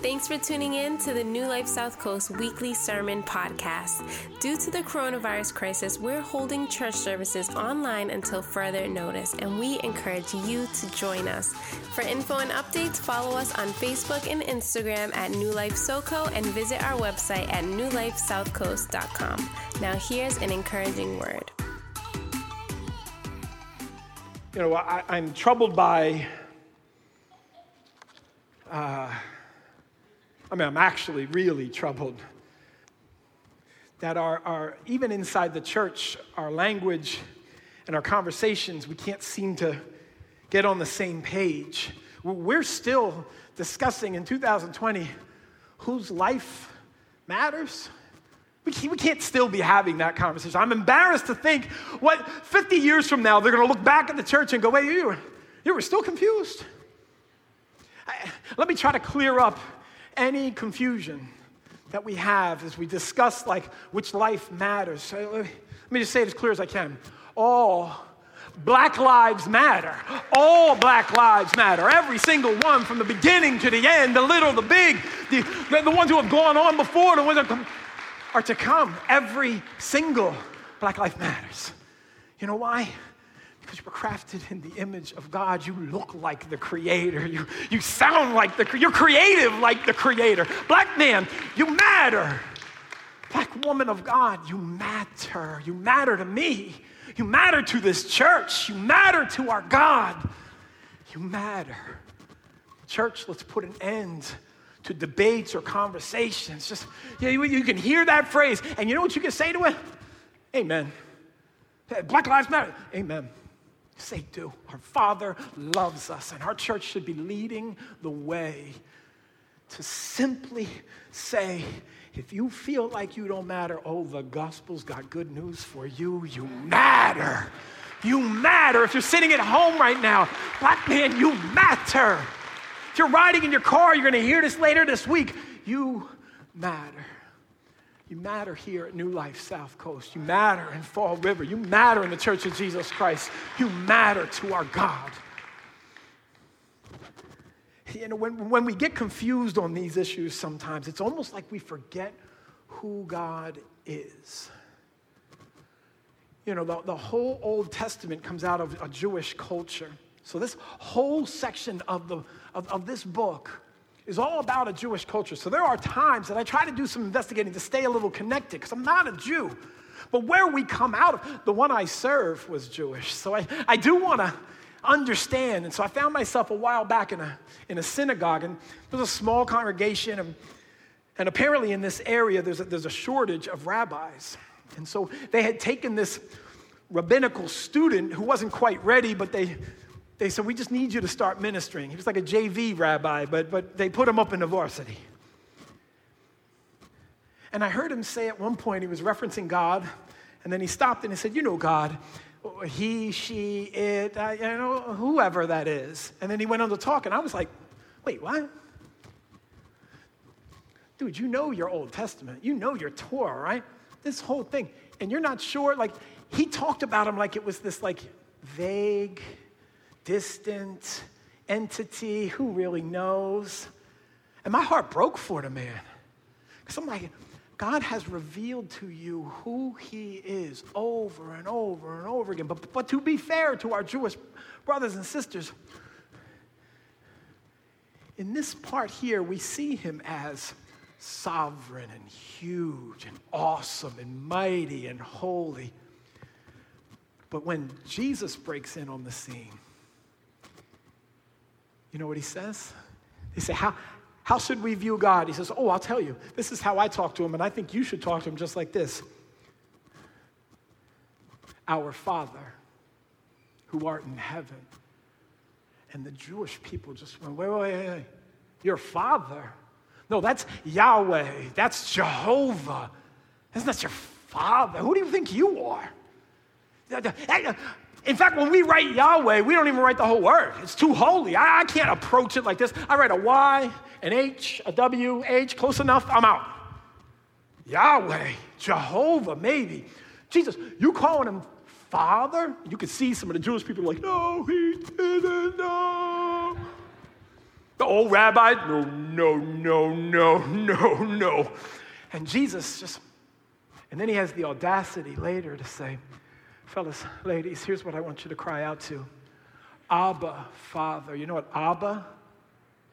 Thanks for tuning in to the New Life South Coast weekly sermon podcast. Due to the coronavirus crisis, we're holding church services online until further notice, and we encourage you to join us. For info and updates, follow us on Facebook and Instagram at New Life SoCo and visit our website at newlifesouthcoast.com. Now, here's an encouraging word. You know, I, am troubled by. Uh, I mean, I'm actually really troubled that our, our, even inside the church, our language and our conversations, we can't seem to get on the same page. We're still discussing in 2020 whose life matters. We can't, we can't still be having that conversation. I'm embarrassed to think what 50 years from now they're going to look back at the church and go, wait, you were, you were still confused. I, let me try to clear up any confusion that we have as we discuss like which life matters. So let, me, just say it as clear as I can. All Black lives matter. All black lives matter. Every single one from the beginning to the end, the little, the big, the, the ones who have gone on before, the ones that come, are to come. Every single black life matters. You know why? Because you were crafted in the image of God. You look like the Creator. You, you sound like the You're creative like the Creator. Black man, you matter. Black woman of God, you matter. You matter to me. You matter to this church. You matter to our God. You matter. Church, let's put an end to debates or conversations. Just, you, know, you can hear that phrase, and you know what you can say to it? Amen. Black Lives Matter. Amen say do. Our Father loves us, and our church should be leading the way to simply say, if you feel like you don't matter, oh, the gospel's got good news for you. You matter. You matter. If you're sitting at home right now, black man, you matter. If you're riding in your car, you're going to hear this later this week. You matter. You matter here at New Life South Coast. You matter in Fall River. You matter in the Church of Jesus Christ. You matter to our God. You know, when, when we get confused on these issues sometimes, it's almost like we forget who God is. You know, the, the whole Old Testament comes out of a Jewish culture. So, this whole section of, the, of, of this book is all about a Jewish culture. So there are times that I try to do some investigating to stay a little connected because I'm not a Jew. But where we come out of, the one I serve was Jewish. So I, I do want to understand. And so I found myself a while back in a, in a synagogue, and there was a small congregation. And, and apparently, in this area, there's a, there's a shortage of rabbis. And so they had taken this rabbinical student who wasn't quite ready, but they they said, We just need you to start ministering. He was like a JV rabbi, but, but they put him up in the varsity. And I heard him say at one point, he was referencing God, and then he stopped and he said, You know, God, he, she, it, uh, you know, whoever that is. And then he went on to talk, and I was like, Wait, what? Dude, you know your Old Testament. You know your Torah, right? This whole thing. And you're not sure, like, he talked about him like it was this, like, vague, distant entity. Who really knows? And my heart broke for the man. Because I'm like, God has revealed to you who he is over and over and over again. But, but to be fair to our Jewish brothers and sisters, in this part here, we see him as sovereign and huge and awesome and mighty and holy. But when Jesus breaks in on the scene, you know what he says? He said, how, how should we view God? He says, Oh, I'll tell you. This is how I talk to him, and I think you should talk to him just like this Our Father, who art in heaven. And the Jewish people just went, Wait, wait, wait, wait. Your Father? No, that's Yahweh. That's Jehovah. Isn't that your Father? Who do you think you are? In fact, when we write Yahweh, we don't even write the whole word. It's too holy. I, I can't approach it like this. I write a Y, an H, a W, H, close enough, I'm out. Yahweh, Jehovah, maybe. Jesus, you calling him Father? You could see some of the Jewish people like, no, he didn't know. The old rabbi, no, no, no, no, no, no. And Jesus just, and then he has the audacity later to say, fellas, ladies, here's what I want you to cry out to Abba, Father. You know what Abba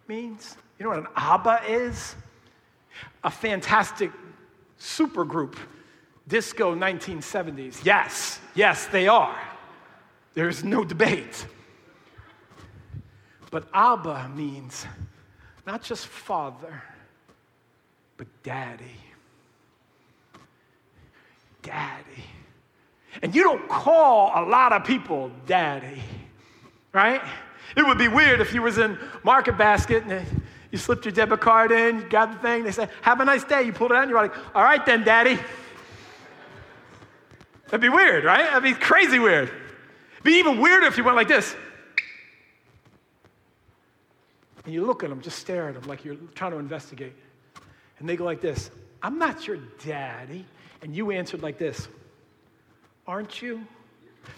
means? You know what an Abba is? A fantastic supergroup, disco 1970s. Yes, yes, they are. There's no debate. But Abba means not just father, but daddy. Daddy. And you don't call a lot of people daddy, right? It would be weird if you was in Market Basket and you slipped your debit card in, you got the thing, they said, have a nice day. You pulled it out and you're like, all right then, daddy. That'd be weird, right? That'd be crazy weird. It'd be even weirder if you went like this. And you look at them, just stare at them like you're trying to investigate. And they go like this I'm not your daddy. And you answered like this Aren't you?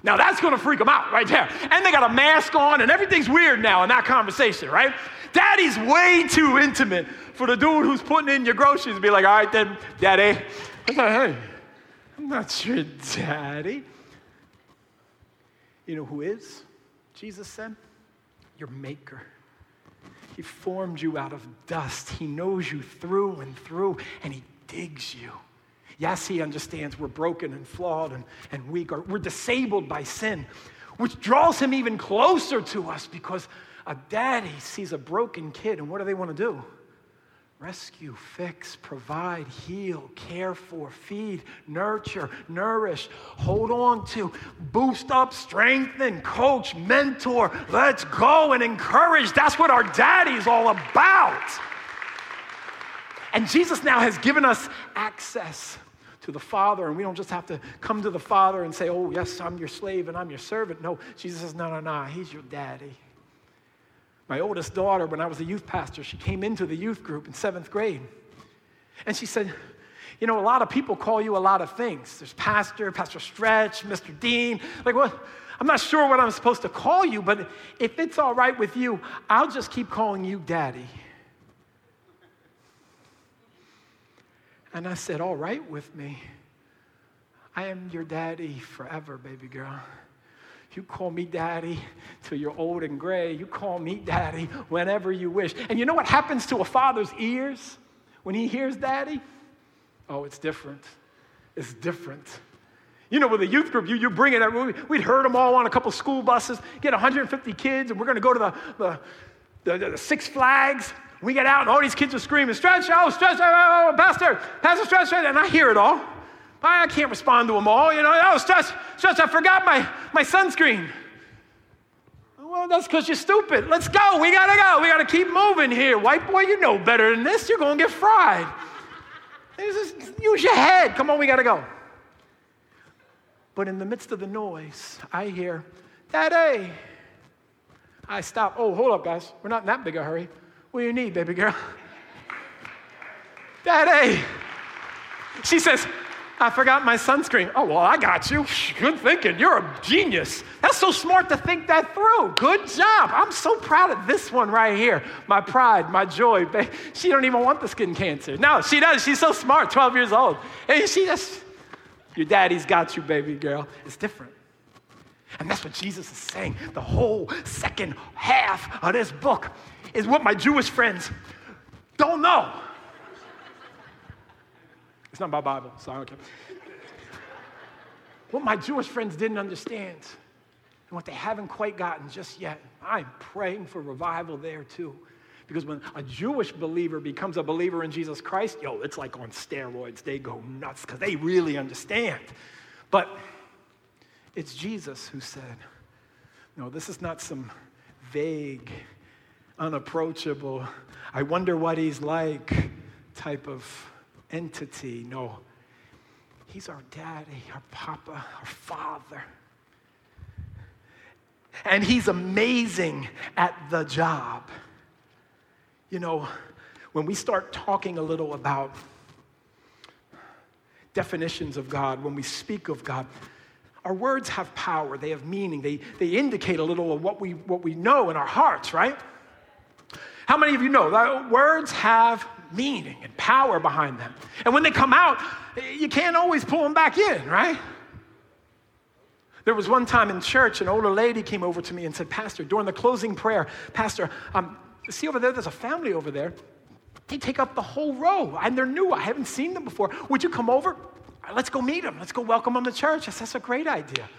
Now that's gonna freak them out right there. And they got a mask on, and everything's weird now in that conversation, right? Daddy's way too intimate for the dude who's putting in your groceries to be like, all right then, daddy. I like, hey, I'm not your daddy. You know who is? Jesus said, your maker. He formed you out of dust. He knows you through and through, and He digs you. Yes, He understands we're broken and flawed and, and weak, or we're disabled by sin, which draws Him even closer to us because a daddy sees a broken kid, and what do they want to do? rescue, fix, provide, heal, care for, feed, nurture, nourish, hold on to, boost up, strengthen, coach, mentor. Let's go and encourage. That's what our daddy's all about. And Jesus now has given us access to the Father, and we don't just have to come to the Father and say, Oh, yes, I'm your slave and I'm your servant. No, Jesus says, No, no, no, He's your daddy. My oldest daughter, when I was a youth pastor, she came into the youth group in seventh grade. And she said, You know, a lot of people call you a lot of things. There's Pastor, Pastor Stretch, Mr. Dean. Like, what? I'm not sure what I'm supposed to call you, but if it's all right with you, I'll just keep calling you Daddy. And I said, All right with me. I am your daddy forever, baby girl. You call me daddy till you're old and gray. You call me daddy whenever you wish. And you know what happens to a father's ears when he hears daddy? Oh, it's different. It's different. You know, with a youth group, you, you bring it, we'd herd them all on a couple school buses, get 150 kids, and we're going to go to the, the, the, the, Six Flags. We get out, and all these kids are screaming, Stretch, oh, Stretch, oh, oh, oh Pastor, Pastor Stretch, and I hear it all. I can't respond to them all. You know, oh, Stretch, Stretch, I forgot my, my sunscreen. Well, that's because you're stupid. Let's go. We got to go. We got to keep moving here. White boy, you know better than this. You're going to get fried. Just, use your head. Come on, we got to go. But in the midst of the noise, I hear, Daddy. I stop. Oh, hold up, guys. We're not in that big a hurry. What do you need, baby girl? Daddy. She says, I forgot my sunscreen. Oh, well, I got you. Good thinking. You're a genius. That's so smart to think that through. Good job. I'm so proud of this one right here. My pride, my joy. She don't even want the skin cancer. No, she does. She's so smart, 12 years old. And she just, your daddy's got you, baby girl. It's different. And that's what Jesus is saying. The whole second half of this book is what my Jewish friends don't know. It's not my Bible, so I don't care. what my Jewish friends didn't understand, and what they haven't quite gotten just yet, I'm praying for revival there too. Because when a Jewish believer becomes a believer in Jesus Christ, yo, it's like on steroids. They go nuts because they really understand. But it's Jesus who said, no, this is not some vague, unapproachable, I wonder what he's like type of entity. No, He's our daddy, our papa, our father. And He's amazing at the job. You know, when we start talking a little about definitions of God, when we speak of God, our words have power, they have meaning, they, they indicate a little of what we, what we know in our hearts, right? How many of you know that words have meaning and power behind them? And when they come out, you can't always pull them back in, right? There was one time in church, an older lady came over to me and said, Pastor, during the closing prayer, Pastor, um, see over there, there's a family over there. They take up the whole row, and they're new. I haven't seen them before. Would you come over? Let's go meet them. Let's go welcome them to church. I said, That's a great idea.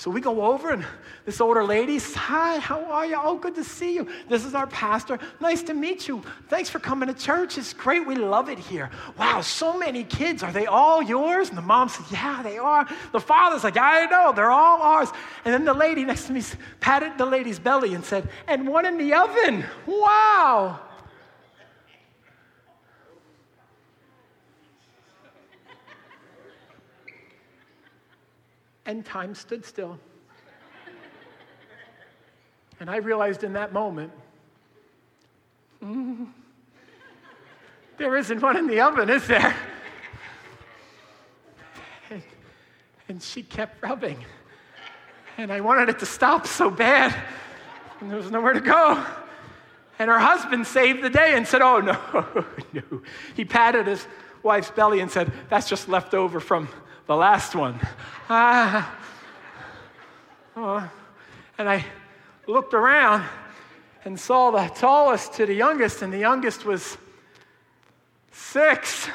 So we go over, and this older lady says, Hi, how are you? Oh, good to see you. This is our pastor. Nice to meet you. Thanks for coming to church. It's great. We love it here. Wow, so many kids. Are they all yours? And the mom said, Yeah, they are. The father's like, I know, they're all ours. And then the lady next to me patted the lady's belly and said, And one in the oven. Wow. And time stood still. And I realized in that moment, mm, there isn't one in the oven, is there? And, and she kept rubbing. And I wanted it to stop so bad. And there was nowhere to go. And her husband saved the day and said, Oh, no, no. He patted his wife's belly and said, That's just left over from the last one. Ah. Oh. And I looked around and saw the tallest to the youngest, and the youngest was six.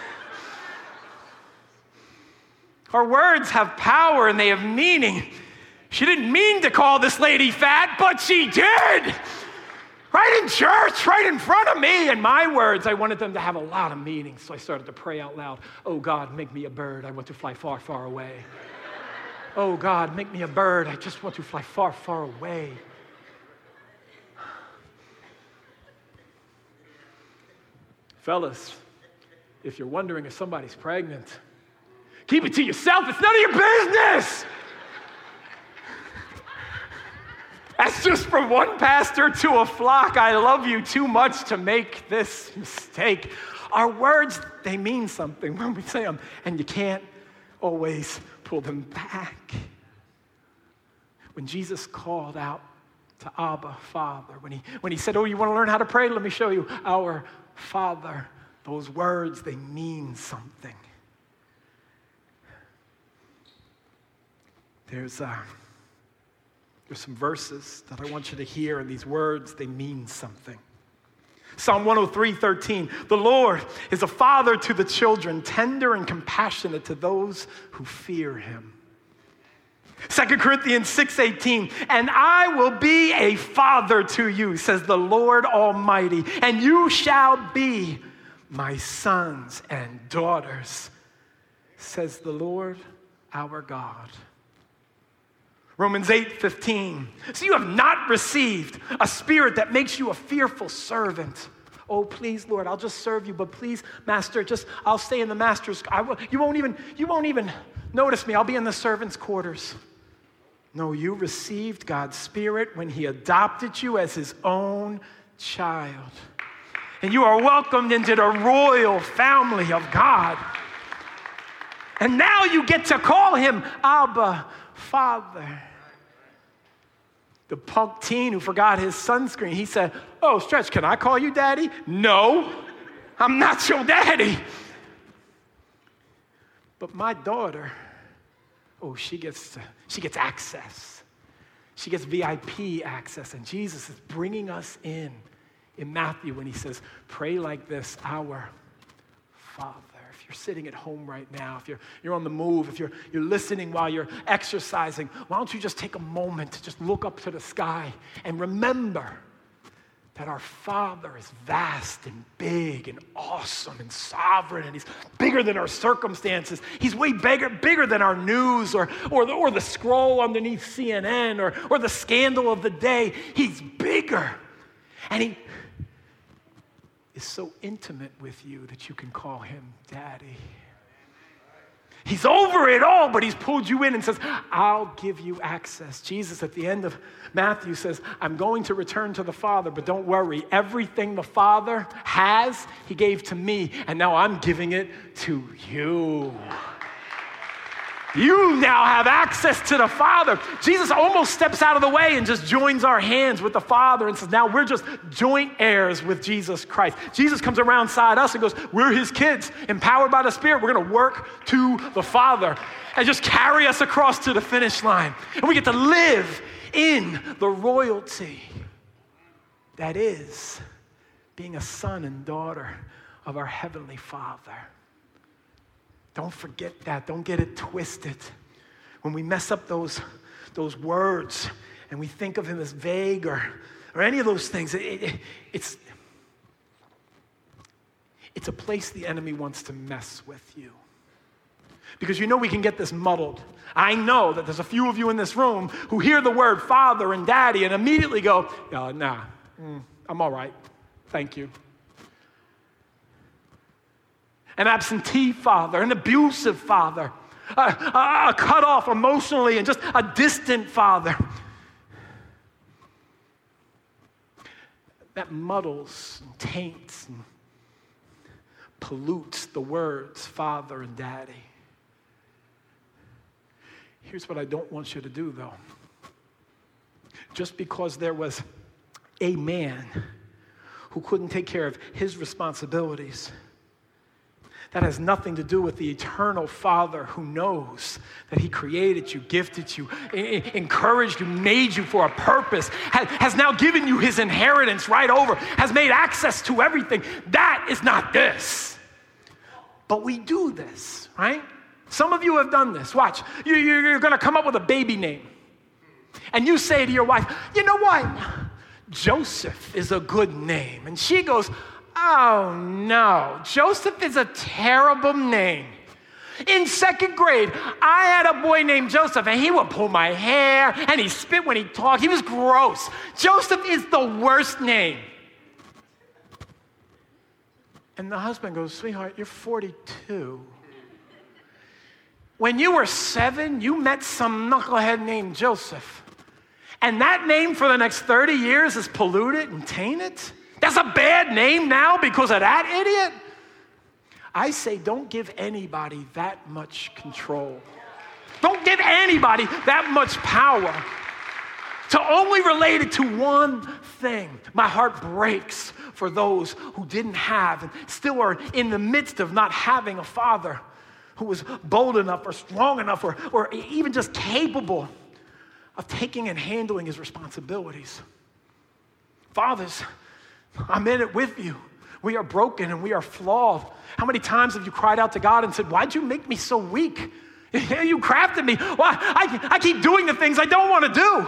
Our words have power and they have meaning. She didn't mean to call this lady fat, but she did. Right in church, right in front of me. And my words, I wanted them to have a lot of meaning. So I started to pray out loud Oh God, make me a bird. I want to fly far, far away. oh God, make me a bird. I just want to fly far, far away. Fellas, if you're wondering if somebody's pregnant, keep it to yourself. It's none of your business. That's just from one pastor to a flock. I love you too much to make this mistake. Our words, they mean something when we say them, and you can't always pull them back. When Jesus called out to Abba, Father, when he, when he said, Oh, you want to learn how to pray? Let me show you. Our Father, those words, they mean something. There's a. Uh, there's some verses that I want you to hear, and these words, they mean something. Psalm 103 13. The Lord is a father to the children, tender and compassionate to those who fear him. 2 Corinthians 6:18 and I will be a father to you says the Lord Almighty and you shall be my sons and daughters says the Lord our God. Romans 8 15. So you have not received a spirit that makes you a fearful servant. Oh, please, Lord, I'll just serve you, but please, Master, just I'll stay in the master's. I will, you won't even you won't even notice me. I'll be in the servants' quarters. No, you received God's Spirit when He adopted you as His own child. And you are welcomed into the royal family of God. And now you get to call Him Abba, Father. The punk teen who forgot his sunscreen, he said, Oh, Stretch, can I call you daddy? No, I'm not your daddy. But my daughter, oh, she gets, she gets access. She gets VIP access. And Jesus is bringing us in in Matthew when he says, Pray like this, our Father you're sitting at home right now, if you're, you're on the move, if you're, you're listening while you're exercising, why don't you just take a moment to just look up to the sky and remember that our Father is vast and big and awesome and sovereign, and He's bigger than our circumstances. He's way bigger, bigger than our news or, or, the, or the scroll underneath CNN or, or the scandal of the day. He's bigger. And He is so intimate with you that you can call him daddy. He's over it all, but he's pulled you in and says, I'll give you access. Jesus at the end of Matthew says, I'm going to return to the Father, but don't worry. Everything the Father has, he gave to me, and now I'm giving it to you. You now have access to the Father. Jesus almost steps out of the way and just joins our hands with the Father and says, Now we're just joint heirs with Jesus Christ. Jesus comes around side us and goes, We're his kids, empowered by the Spirit. We're going to work to the Father and just carry us across to the finish line. And we get to live in the royalty that is being a son and daughter of our Heavenly Father. Don't forget that. Don't get it twisted. When we mess up those, those words and we think of Him as vague or, or any of those things, it, it, it's, it's a place the enemy wants to mess with you. Because you know we can get this muddled. I know that there's a few of you in this room who hear the word father and daddy and immediately go, oh, nah, mm, I'm all right. Thank you. An absentee father, an abusive father, a, a, cut off emotionally and just a distant father. That muddles and taints and pollutes the words father and daddy. Here's what I don't want you to do, though. Just because there was a man who couldn't take care of his responsibilities, that has nothing to do with the eternal Father who knows that He created you, gifted you, encouraged you, made you for a purpose, has now given you His inheritance right over, has made access to everything. That is not this. But we do this, right? Some of you have done this. Watch. You're to come up with a baby name. And you say to your wife, you know what? Joseph is a good name. And she goes, oh no, Joseph is a terrible name. In second grade, I had a boy named Joseph, and he would pull my hair, and he spit when he talked. He was gross. Joseph is the worst name. And the husband goes, Sweetheart, you're 42. When you were seven, you met some knucklehead named Joseph. And that name for the next 30 years is polluted and tainted. That's a bad name now because of that idiot. I say, don't give anybody that much control. Don't give anybody that much power to only relate it to one thing. My heart breaks for those who didn't have and still are in the midst of not having a father who was bold enough or strong enough or, or even just capable of taking and handling his responsibilities. Fathers, I'm in it with you. We are broken and we are flawed. How many times have you cried out to God and said, Why'd you make me so weak? you crafted me. Why? I, I keep doing the things I don't want to do.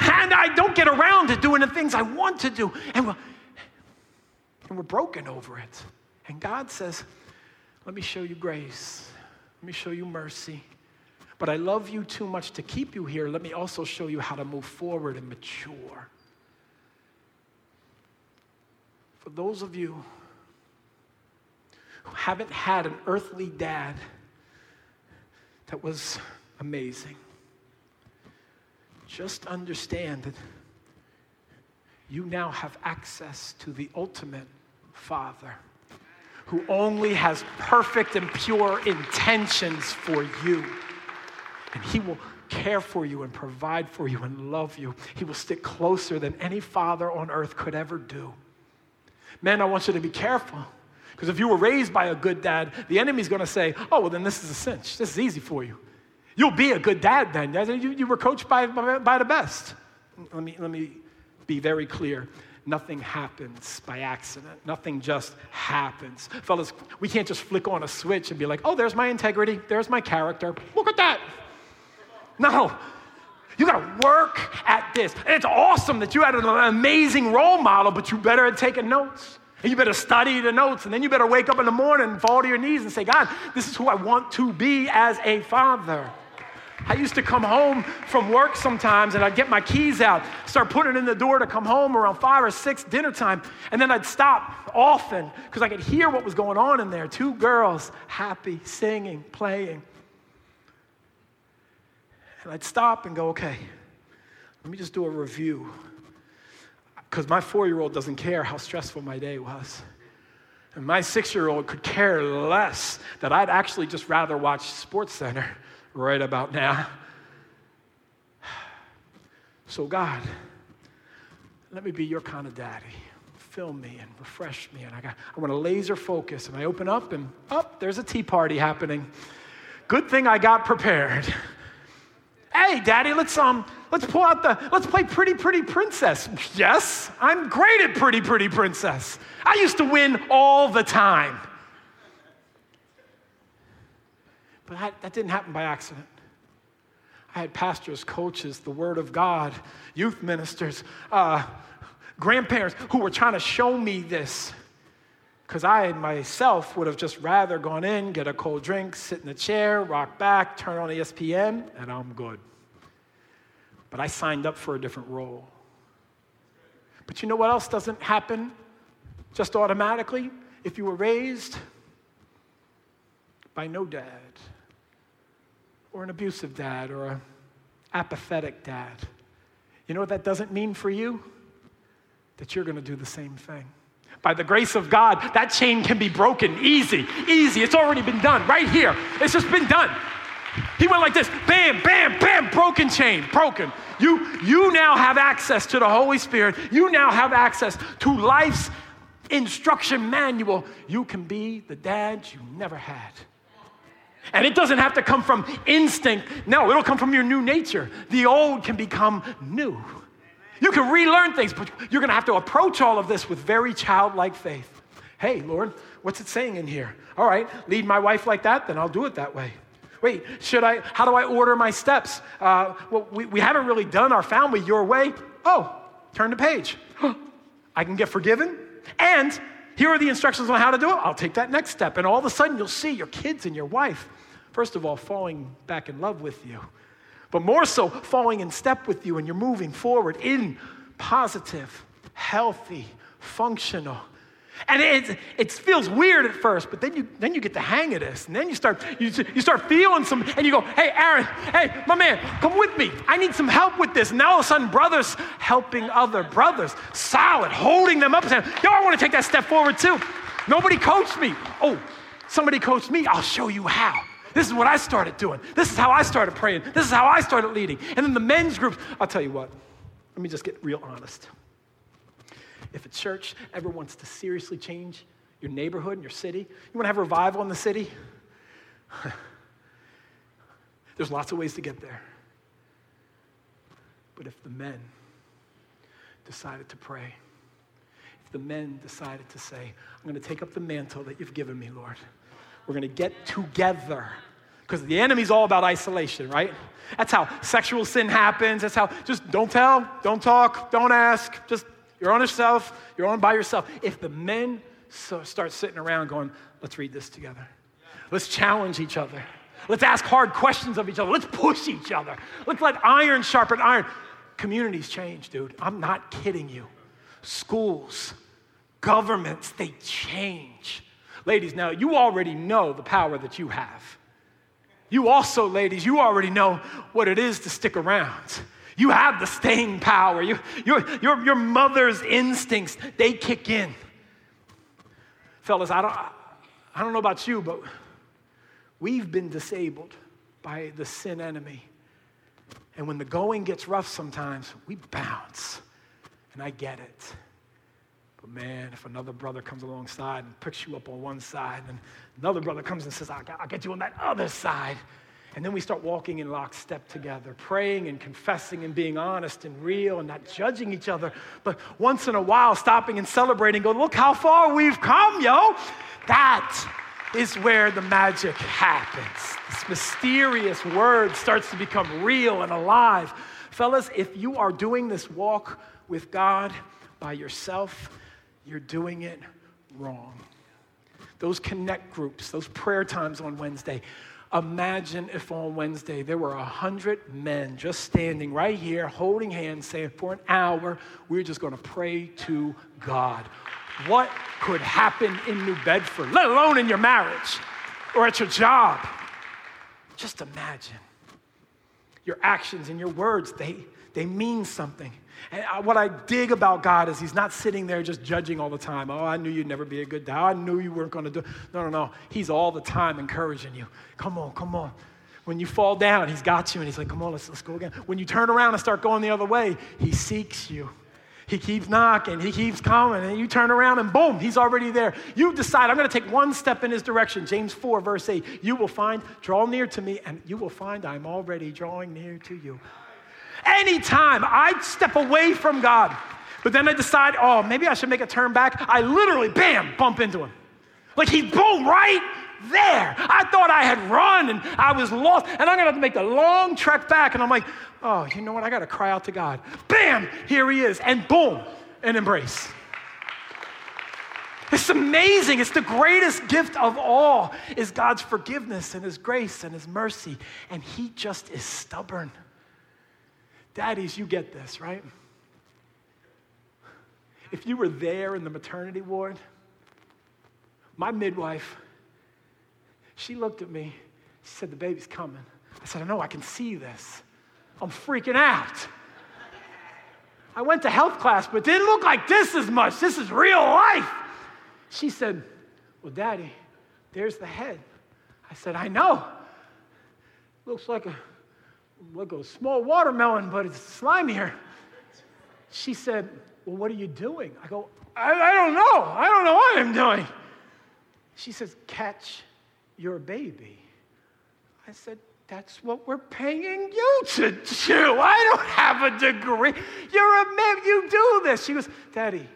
And I don't get around to doing the things I want to do. And we're, and we're broken over it. And God says, Let me show you grace. Let me show you mercy. But I love you too much to keep you here. Let me also show you how to move forward and mature. For those of you who haven't had an earthly dad that was amazing, just understand that you now have access to the ultimate Father who only has perfect and pure intentions for you. And He will care for you and provide for you and love you. He will stick closer than any father on earth could ever do. Men, I want you to be careful. Because if you were raised by a good dad, the enemy's going to say, oh, well, then this is a cinch. This is easy for you. You'll be a good dad then. You, you were coached by, by, by the best. Let me, let me be very clear nothing happens by accident. Nothing just happens. Fellas, we can't just flick on a switch and be like, oh, there's my integrity, there's my character. Look at that. No. You gotta work at this. And it's awesome that you had an amazing role model, but you better have taken notes. And you better study the notes, and then you better wake up in the morning and fall to your knees and say, God, this is who I want to be as a father. I used to come home from work sometimes and I'd get my keys out, start putting in the door to come home around five or six dinner time. And then I'd stop often because I could hear what was going on in there. Two girls happy, singing, playing. And I'd stop and go, okay, let me just do a review. Because my four year old doesn't care how stressful my day was. And my six year old could care less that I'd actually just rather watch Sports Center right about now. So, God, let me be your kind of daddy. Fill me and refresh me. And I, got, I want to laser focus. And I open up, and up, oh, there's a tea party happening. Good thing I got prepared. Hey, daddy, let's um, let's pull out the, let's play Pretty Pretty Princess. Yes, I'm great at Pretty Pretty Princess. I used to win all the time. But that, that didn't happen by accident. I had pastors, coaches, the Word of God, youth ministers, uh, grandparents who were trying to show me this. Because I myself would have just rather gone in, get a cold drink, sit in a chair, rock back, turn on ESPN, and I'm good. But I signed up for a different role. But you know what else doesn't happen just automatically? If you were raised by no dad, or an abusive dad, or an apathetic dad, you know what that doesn't mean for you? That you're going to do the same thing. By the grace of God, that chain can be broken easy, easy. It's already been done right here. It's just been done. He went like this bam, bam, bam, broken chain, broken. You, you now have access to the Holy Spirit. You now have access to life's instruction manual. You can be the dad you never had. And it doesn't have to come from instinct. No, it'll come from your new nature. The old can become new. You can relearn things, but you're going to have to approach all of this with very childlike faith. Hey, Lord, what's it saying in here? All right, lead my wife like that, then I'll do it that way. Wait, should I, how do I order my steps? Uh, well, we, we haven't really done our family your way. Oh, turn the page. I can get forgiven. And here are the instructions on how to do it. I'll take that next step. And all of a sudden, you'll see your kids and your wife, first of all, falling back in love with you, but more so, falling in step with you, and you're moving forward in positive, healthy, functional, and it, it feels weird at first, but then you, then you get the hang of this. And then you start, you, you start feeling some, and you go, hey, Aaron, hey, my man, come with me. I need some help with this. Now all of a sudden, brothers helping other brothers, solid, holding them up and saying, yo, I want to take that step forward too. Nobody coached me. Oh, somebody coached me. I'll show you how. This is what I started doing. This is how I started praying. This is how I started leading. And then the men's groups, I'll tell you what, let me just get real honest. If a church ever wants to seriously change your neighborhood and your city, you want to have revival in the city? There's lots of ways to get there. But if the men decided to pray, if the men decided to say, I'm going to take up the mantle that you've given me, Lord, we're going to get together. Because the enemy's all about isolation, right? That's how sexual sin happens. That's how just don't tell, don't talk, don't ask, just you're on yourself, you're on by yourself. If the men so start sitting around going, let's read this together, let's challenge each other, let's ask hard questions of each other, let's push each other, let's let iron sharpen iron. Communities change, dude. I'm not kidding you. Schools, governments, they change. Ladies, now you already know the power that you have. You also, ladies, you already know what it is to stick around. You have the staying power. You, your, your, your mother's instincts, they kick in. Fellas, I don't, I don't know about you, but we've been disabled by the sin enemy. And when the going gets rough sometimes, we bounce. And I get it. But man, if another brother comes alongside and picks you up on one side, and another brother comes and says, I'll get you on that other side, and then we start walking in lockstep together, praying and confessing and being honest and real and not judging each other, but once in a while stopping and celebrating, go, look how far we've come, yo. That is where the magic happens. This mysterious word starts to become real and alive. Fellas, if you are doing this walk with God by yourself, you're doing it wrong. Those connect groups, those prayer times on Wednesday, Imagine if on Wednesday there were a hundred men just standing right here, holding hands, saying, For an hour, we're just going to pray to God. What could happen in New Bedford, let alone in your marriage or at your job? Just imagine. Your actions and your words, they, they mean something. And what I dig about God is He's not sitting there just judging all the time. Oh, I knew you'd never be a good dad. I knew you weren't going to do. No, no, no. He's all the time encouraging you. Come on, come on. When you fall down, he's got you and he's like, come on, let's, let's go again. When you turn around and start going the other way, he seeks you. He keeps knocking, he keeps coming, and you turn around and boom, he's already there. You decide, I'm gonna take one step in his direction. James 4, verse 8. You will find, draw near to me, and you will find I'm already drawing near to you. Anytime I step away from God, but then I decide, oh, maybe I should make a turn back, I literally, bam, bump into him. Like he's boom, right there. I thought I had run and I was lost, and I'm gonna have to make the long trek back. And I'm like, oh, you know what? I gotta cry out to God. Bam, here he is, and boom, an embrace. It's amazing. It's the greatest gift of all is God's forgiveness and his grace and his mercy. And he just is stubborn. Daddies, you get this, right? If you were there in the maternity ward, my midwife, she looked at me. She said, The baby's coming. I said, I know, I can see this. I'm freaking out. I went to health class, but didn't look like this as much. This is real life. She said, Well, Daddy, there's the head. I said, I know. Looks like a, like a small watermelon, but it's slimier. She said, Well, what are you doing? I go, I, I don't know. I don't know what I'm doing. She says, Catch your baby. I said, That's what we're paying you to do. I don't have a degree. You're a man, you do this. She goes, Daddy,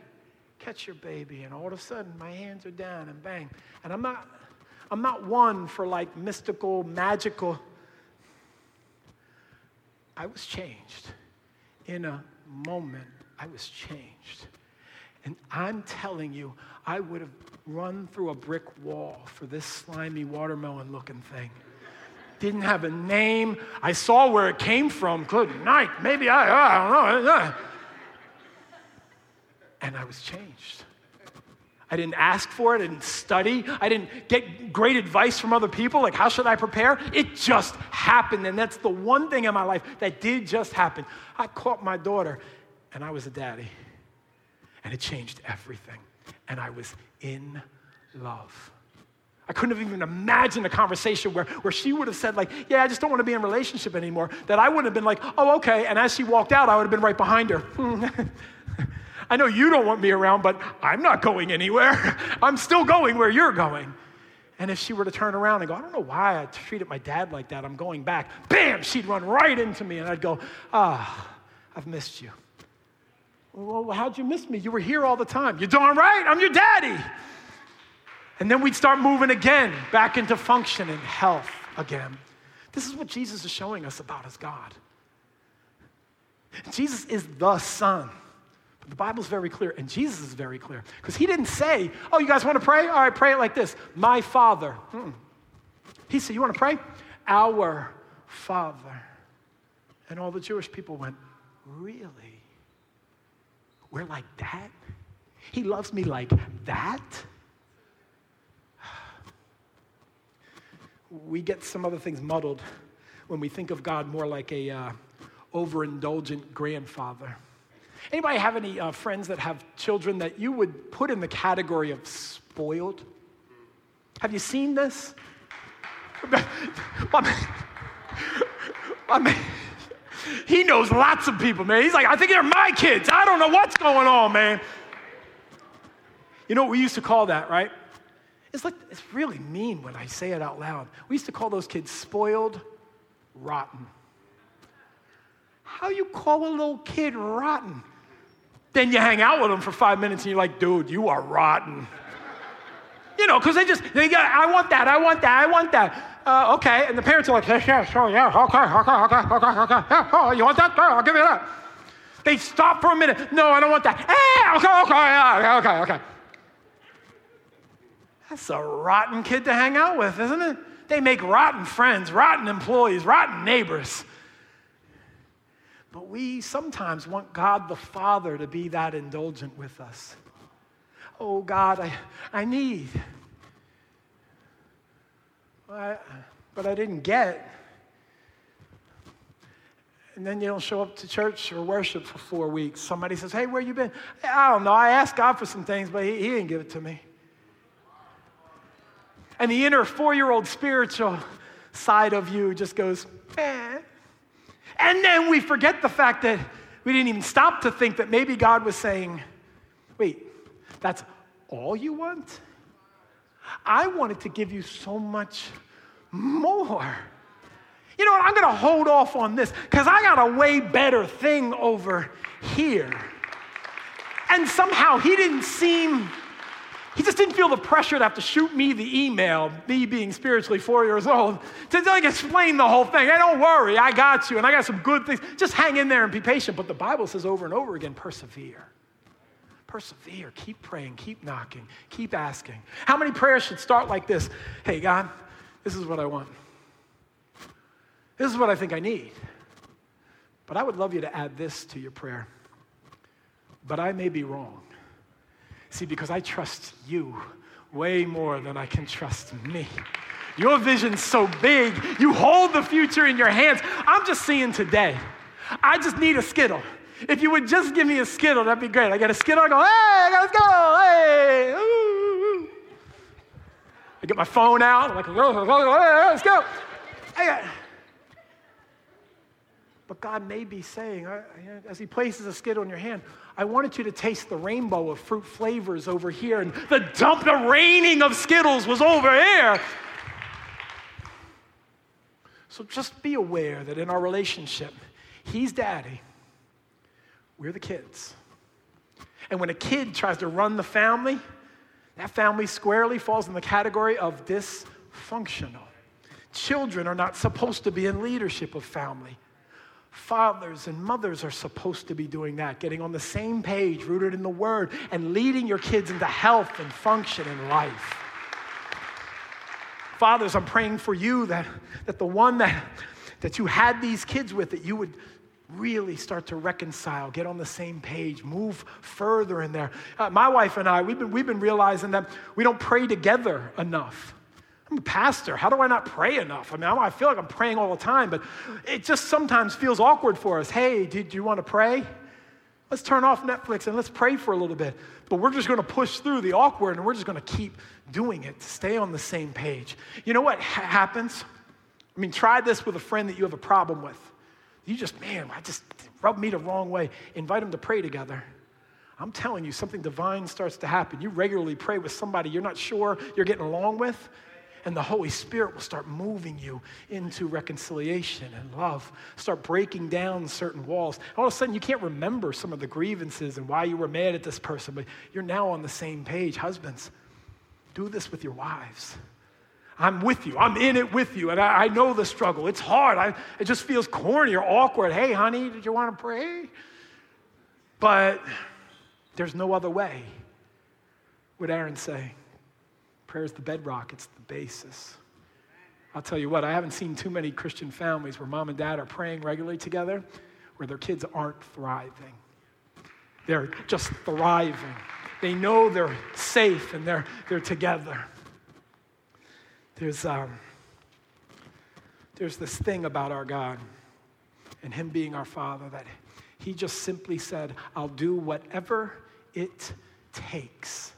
catch your baby. And all of a sudden, my hands are down and bang. And I'm not, I'm not one for like mystical, magical. I was changed. In a moment, I was changed. And I'm telling you, I would have run through a brick wall for this slimy watermelon looking thing. Didn't have a name. I saw where it came from. Good night. Maybe I, I don't know. And I was changed. I didn't ask for it. I didn't study. I didn't get great advice from other people, like, how should I prepare? It just happened. And that's the one thing in my life that did just happen. I caught my daughter, and I was a daddy. And it changed everything. And I was in love. I couldn't have even imagined a conversation where, where she would have said, like, yeah, I just don't want to be in a relationship anymore. That I wouldn't have been like, oh, okay. And as she walked out, I would have been right behind her. I know you don't want me around, but I'm not going anywhere. I'm still going where you're going. And if she were to turn around and go, I don't know why I treated my dad like that, I'm going back, bam, she'd run right into me and I'd go, ah, I've missed you. Well, how'd you miss me? You were here all the time. You're darn right, I'm your daddy. And then we'd start moving again back into function and health again. This is what Jesus is showing us about his God. Jesus is the Son. The Bible's very clear, and Jesus is very clear. Because he didn't say, Oh, you guys want to pray? All right, pray it like this My Father. Mm-mm. He said, You want to pray? Our Father. And all the Jewish people went, Really? We're like that? He loves me like that? We get some other things muddled when we think of God more like a uh, overindulgent grandfather. Anybody have any uh, friends that have children that you would put in the category of spoiled? Have you seen this? I mean, he knows lots of people, man. He's like, I think they're my kids. I don't know what's going on, man. You know what we used to call that, right? It's like it's really mean when I say it out loud. We used to call those kids spoiled, rotten. How you call a little kid rotten? Then you hang out with them for five minutes and you're like, dude, you are rotten. You know, because they just, they got, I want that, I want that, I want that. Uh, okay. And the parents are like, yeah, yeah, sure, yeah, okay, okay, okay, okay, okay. Yeah, oh, you want that? Oh, I'll give you that. They stop for a minute. No, I don't want that. Hey, okay, okay, yeah, okay, okay. That's a rotten kid to hang out with, isn't it? They make rotten friends, rotten employees, rotten neighbors. But we sometimes want God the Father to be that indulgent with us. Oh, God, I, I need. I, but I didn't get. And then you don't show up to church or worship for four weeks. Somebody says, Hey, where you been? I don't know. I asked God for some things, but He, he didn't give it to me. And the inner four year old spiritual side of you just goes, eh. And then we forget the fact that we didn't even stop to think that maybe God was saying, wait, that's all you want? I wanted to give you so much more. You know what? I'm going to hold off on this because I got a way better thing over here. And somehow he didn't seem, he just didn't feel the pressure to have to shoot me the email, me being spiritually four years old, to like explain the whole thing. Hey, don't worry, I got you, and I got some good things. Just hang in there and be patient. But the Bible says over and over again, persevere. Persevere, keep praying, keep knocking, keep asking. How many prayers should start like this? Hey, God, this is what I want. This is what I think I need. But I would love you to add this to your prayer. But I may be wrong. See, because I trust you way more than I can trust me. Your vision's so big, you hold the future in your hands. I'm just seeing today. I just need a skittle. If you would just give me a skittle, that'd be great. I get a skittle, I go, hey, I gotta go, hey, ooh. I get my phone out, I'm like, let's go. I got, but God may be saying, as He places a skittle in your hand, I wanted you to taste the rainbow of fruit flavors over here, and the dump, the raining of Skittles was over here. So just be aware that in our relationship, He's daddy, we're the kids. And when a kid tries to run the family, that family squarely falls in the category of dysfunctional. Children are not supposed to be in leadership of family. Fathers and mothers are supposed to be doing that, getting on the same page, rooted in the Word, and leading your kids into health and function in life. Fathers, I'm praying for you that, that the one that, that you had these kids with, that you would really start to reconcile, get on the same page, move further in there. Uh, my wife and I, we've been, we've been realizing that we don't pray together enough. I'm a pastor. How do I not pray enough? I mean, I feel like I'm praying all the time, but it just sometimes feels awkward for us. Hey, do, do you want to pray? Let's turn off Netflix and let's pray for a little bit. But we're just going to push through the awkward and we're just going to keep doing it, to stay on the same page. You know what ha- happens? I mean, try this with a friend that you have a problem with. You just, man, I just rubbed me the wrong way. Invite them to pray together. I'm telling you, something divine starts to happen. You regularly pray with somebody you're not sure you're getting along with and the Holy Spirit will start moving you into reconciliation and love, start breaking down certain walls. All of a sudden, you can't remember some of the grievances and why you were mad at this person, but you're now on the same page. Husbands, do this with your wives. I'm with you. I'm in it with you. And I, I know the struggle. It's hard. I, it just feels corny or awkward. Hey, honey, did you want to pray? But there's no other way. Would Aaron say? Prayer is the bedrock, it's the basis. I'll tell you what, I haven't seen too many Christian families where mom and dad are praying regularly together where their kids aren't thriving. They're just thriving. They know they're safe and they're, they're together. There's, um, there's this thing about our God and Him being our Father that He just simply said, I'll do whatever it takes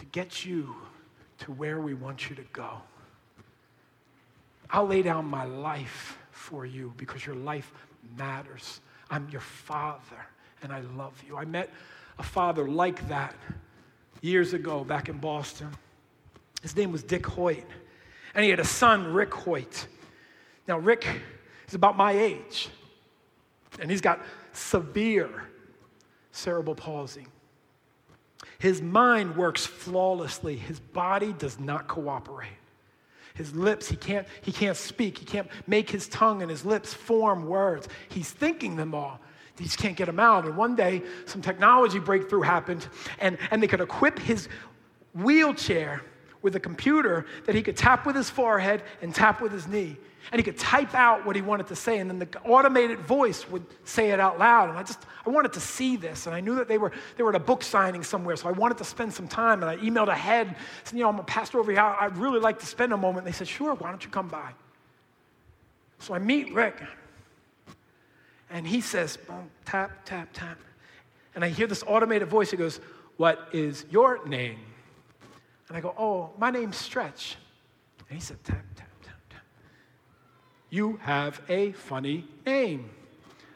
to get you to where we want you to go. I'll lay down my life for you because your life matters. I'm your father and I love you. I met a father like that years ago back in Boston. His name was Dick Hoyt, and he had a son, Rick Hoyt. Now, Rick is about my age, and he's got severe cerebral palsy. His mind works flawlessly. His body does not cooperate. His lips, he can't, he can't speak. He can't make his tongue and his lips form words. He's thinking them all. He just can't get them out. And one day, some technology breakthrough happened, and, and they could equip his wheelchair with a computer that he could tap with his forehead and tap with his knee. And he could type out what he wanted to say and then the automated voice would say it out loud. And i just i wanted to see this and i knew that they were they were at a book signing somewhere so i wanted to spend some time. And i emailed ahead said you know i'm a pastor over here. I'd really like to spend a moment. And they said sure why don't you come by? So i meet rick and he says boom, tap tap tap. And i hear this automated voice. He goes what is your name and i go oh my name's stretch and he said tap tap tap, tap. You have a funny name.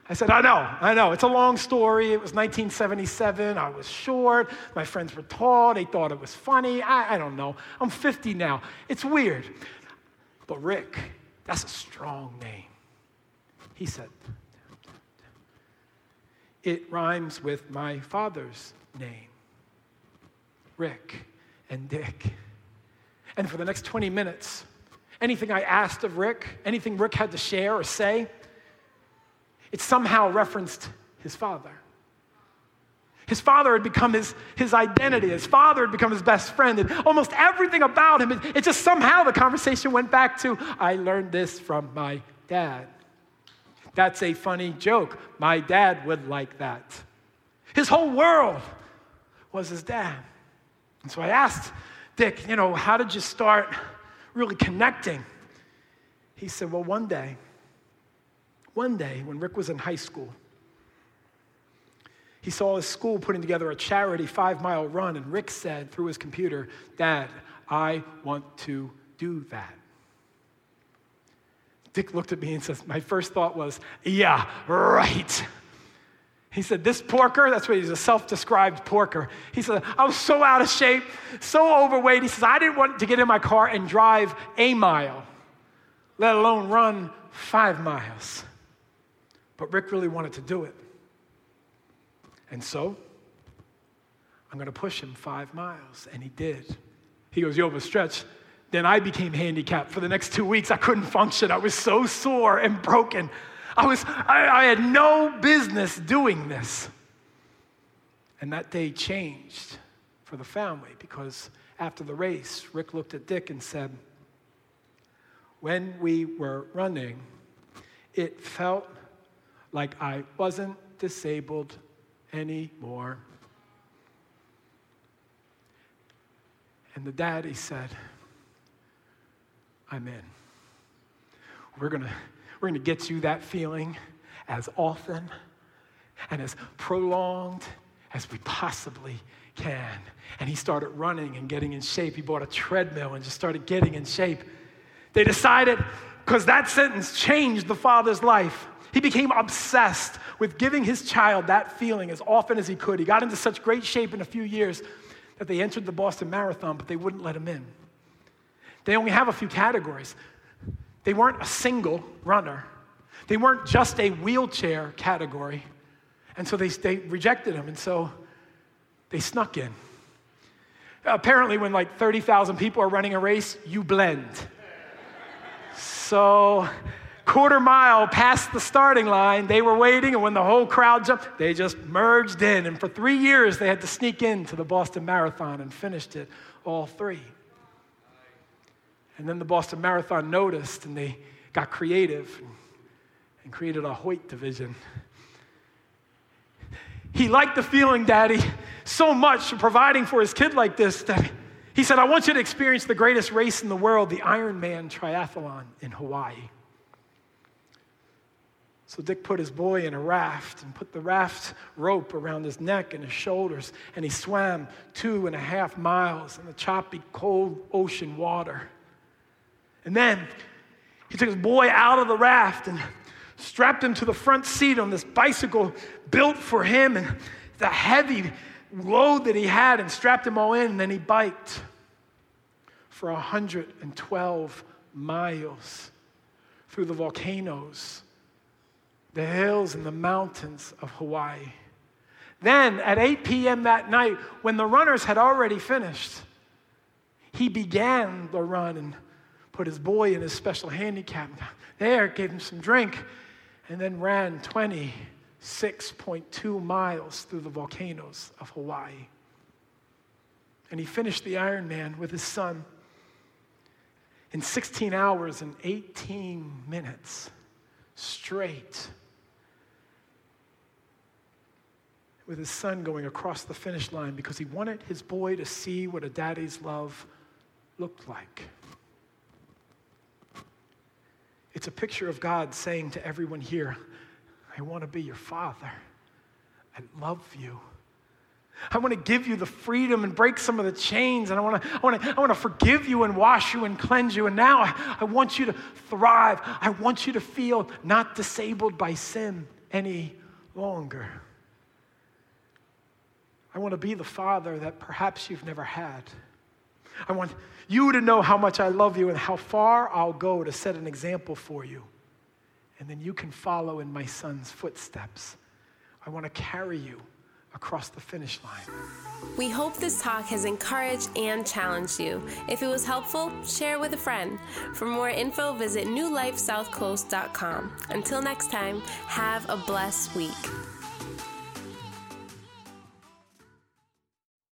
I said, I know, I know. It's a long story. It was 1977. I was short. My friends were tall. They thought it was funny. I, I don't know. I'm 50 now. It's weird. But Rick, that's a strong name. He said, It rhymes with my father's name, Rick and Dick. And for the next 20 minutes, anything I asked of Rick, anything Rick had to share or say, it somehow referenced his father. His father had become his, his identity. His father had become his best friend. And almost everything about him, it, it just somehow the conversation went back to, I learned this from my dad. That's a funny joke. My dad would like that. His whole world was his dad. And so I asked Dick, you know, how did you start really connecting? He said, well, one day, one day, when Rick was in high school, he saw his school putting together a charity five mile run, and Rick said through his computer, Dad, I want to do that. Dick looked at me and says, My first thought was, Yeah, right. He said, This porker, that's what he's a self described porker. He said, I was so out of shape, so overweight. He says, I didn't want to get in my car and drive a mile, let alone run five miles. But Rick really wanted to do it. And so, I'm going to push him five miles. And he did. He goes, You overstretched. Then I became handicapped. For the next two weeks, I couldn't function. I was so sore and broken. I, was, I, I had no business doing this. And that day changed for the family because after the race, Rick looked at Dick and said, When we were running, it felt like I wasn't disabled anymore. And the daddy said, I'm in. We're going to we're going to get you that feeling as often and as prolonged as we possibly can. And he started running and getting in shape. He bought a treadmill and just started getting in shape. They decided, because that sentence changed the father's life, he became obsessed with giving his child that feeling as often as he could. He got into such great shape in a few years that they entered the Boston Marathon, but they wouldn't let him in. They only have a few categories. They weren't a single runner, they weren't just a wheelchair category. And so they, they rejected him, and so they snuck in. Apparently, when like 30,000 people are running a race, you blend. So quarter mile past the starting line, they were waiting, and when the whole crowd jumped, they just merged in. And for three years, they had to sneak into the Boston Marathon and finished it all three. And then the Boston Marathon noticed, and they got creative and created a Hoyt division. He liked the feeling, Daddy, so much providing for his kid like this that he said, I want you to experience the greatest race in the world, the Ironman Triathlon in Hawaii. So Dick put his boy in a raft and put the raft rope around his neck and his shoulders, and he swam two and a half miles in the choppy, cold ocean water. And then he took his boy out of the raft and strapped him to the front seat on this bicycle built for him and the heavy load that he had and strapped him all in, and then he biked for 112 miles through the volcanoes the hills and the mountains of Hawaii. Then at 8 p.m. that night, when the runners had already finished, he began the run and put his boy in his special handicap there, gave him some drink, and then ran 26.2 miles through the volcanoes of Hawaii. And he finished the Ironman with his son in 16 hours and 18 minutes straight with his son going across the finish line because he wanted his boy to see what a daddy's love looked like. It's a picture of God saying to everyone here, I want to be your father. I love you. I want to give you the freedom and break some of the chains. And I want to, I want to, I want to forgive you and wash you and cleanse you. And now I, I want you to thrive. I want you to feel not disabled by sin any longer. I want to be the father that perhaps you've never had. I want you to know how much I love you and how far I'll go to set an example for you. And then you can follow in my son's footsteps. I want to carry you across the finish line. We hope this talk has encouraged and challenged you. If it was helpful, share with a friend. For more info, visit newlifesouthcoast.com. Until next time, have a blessed week.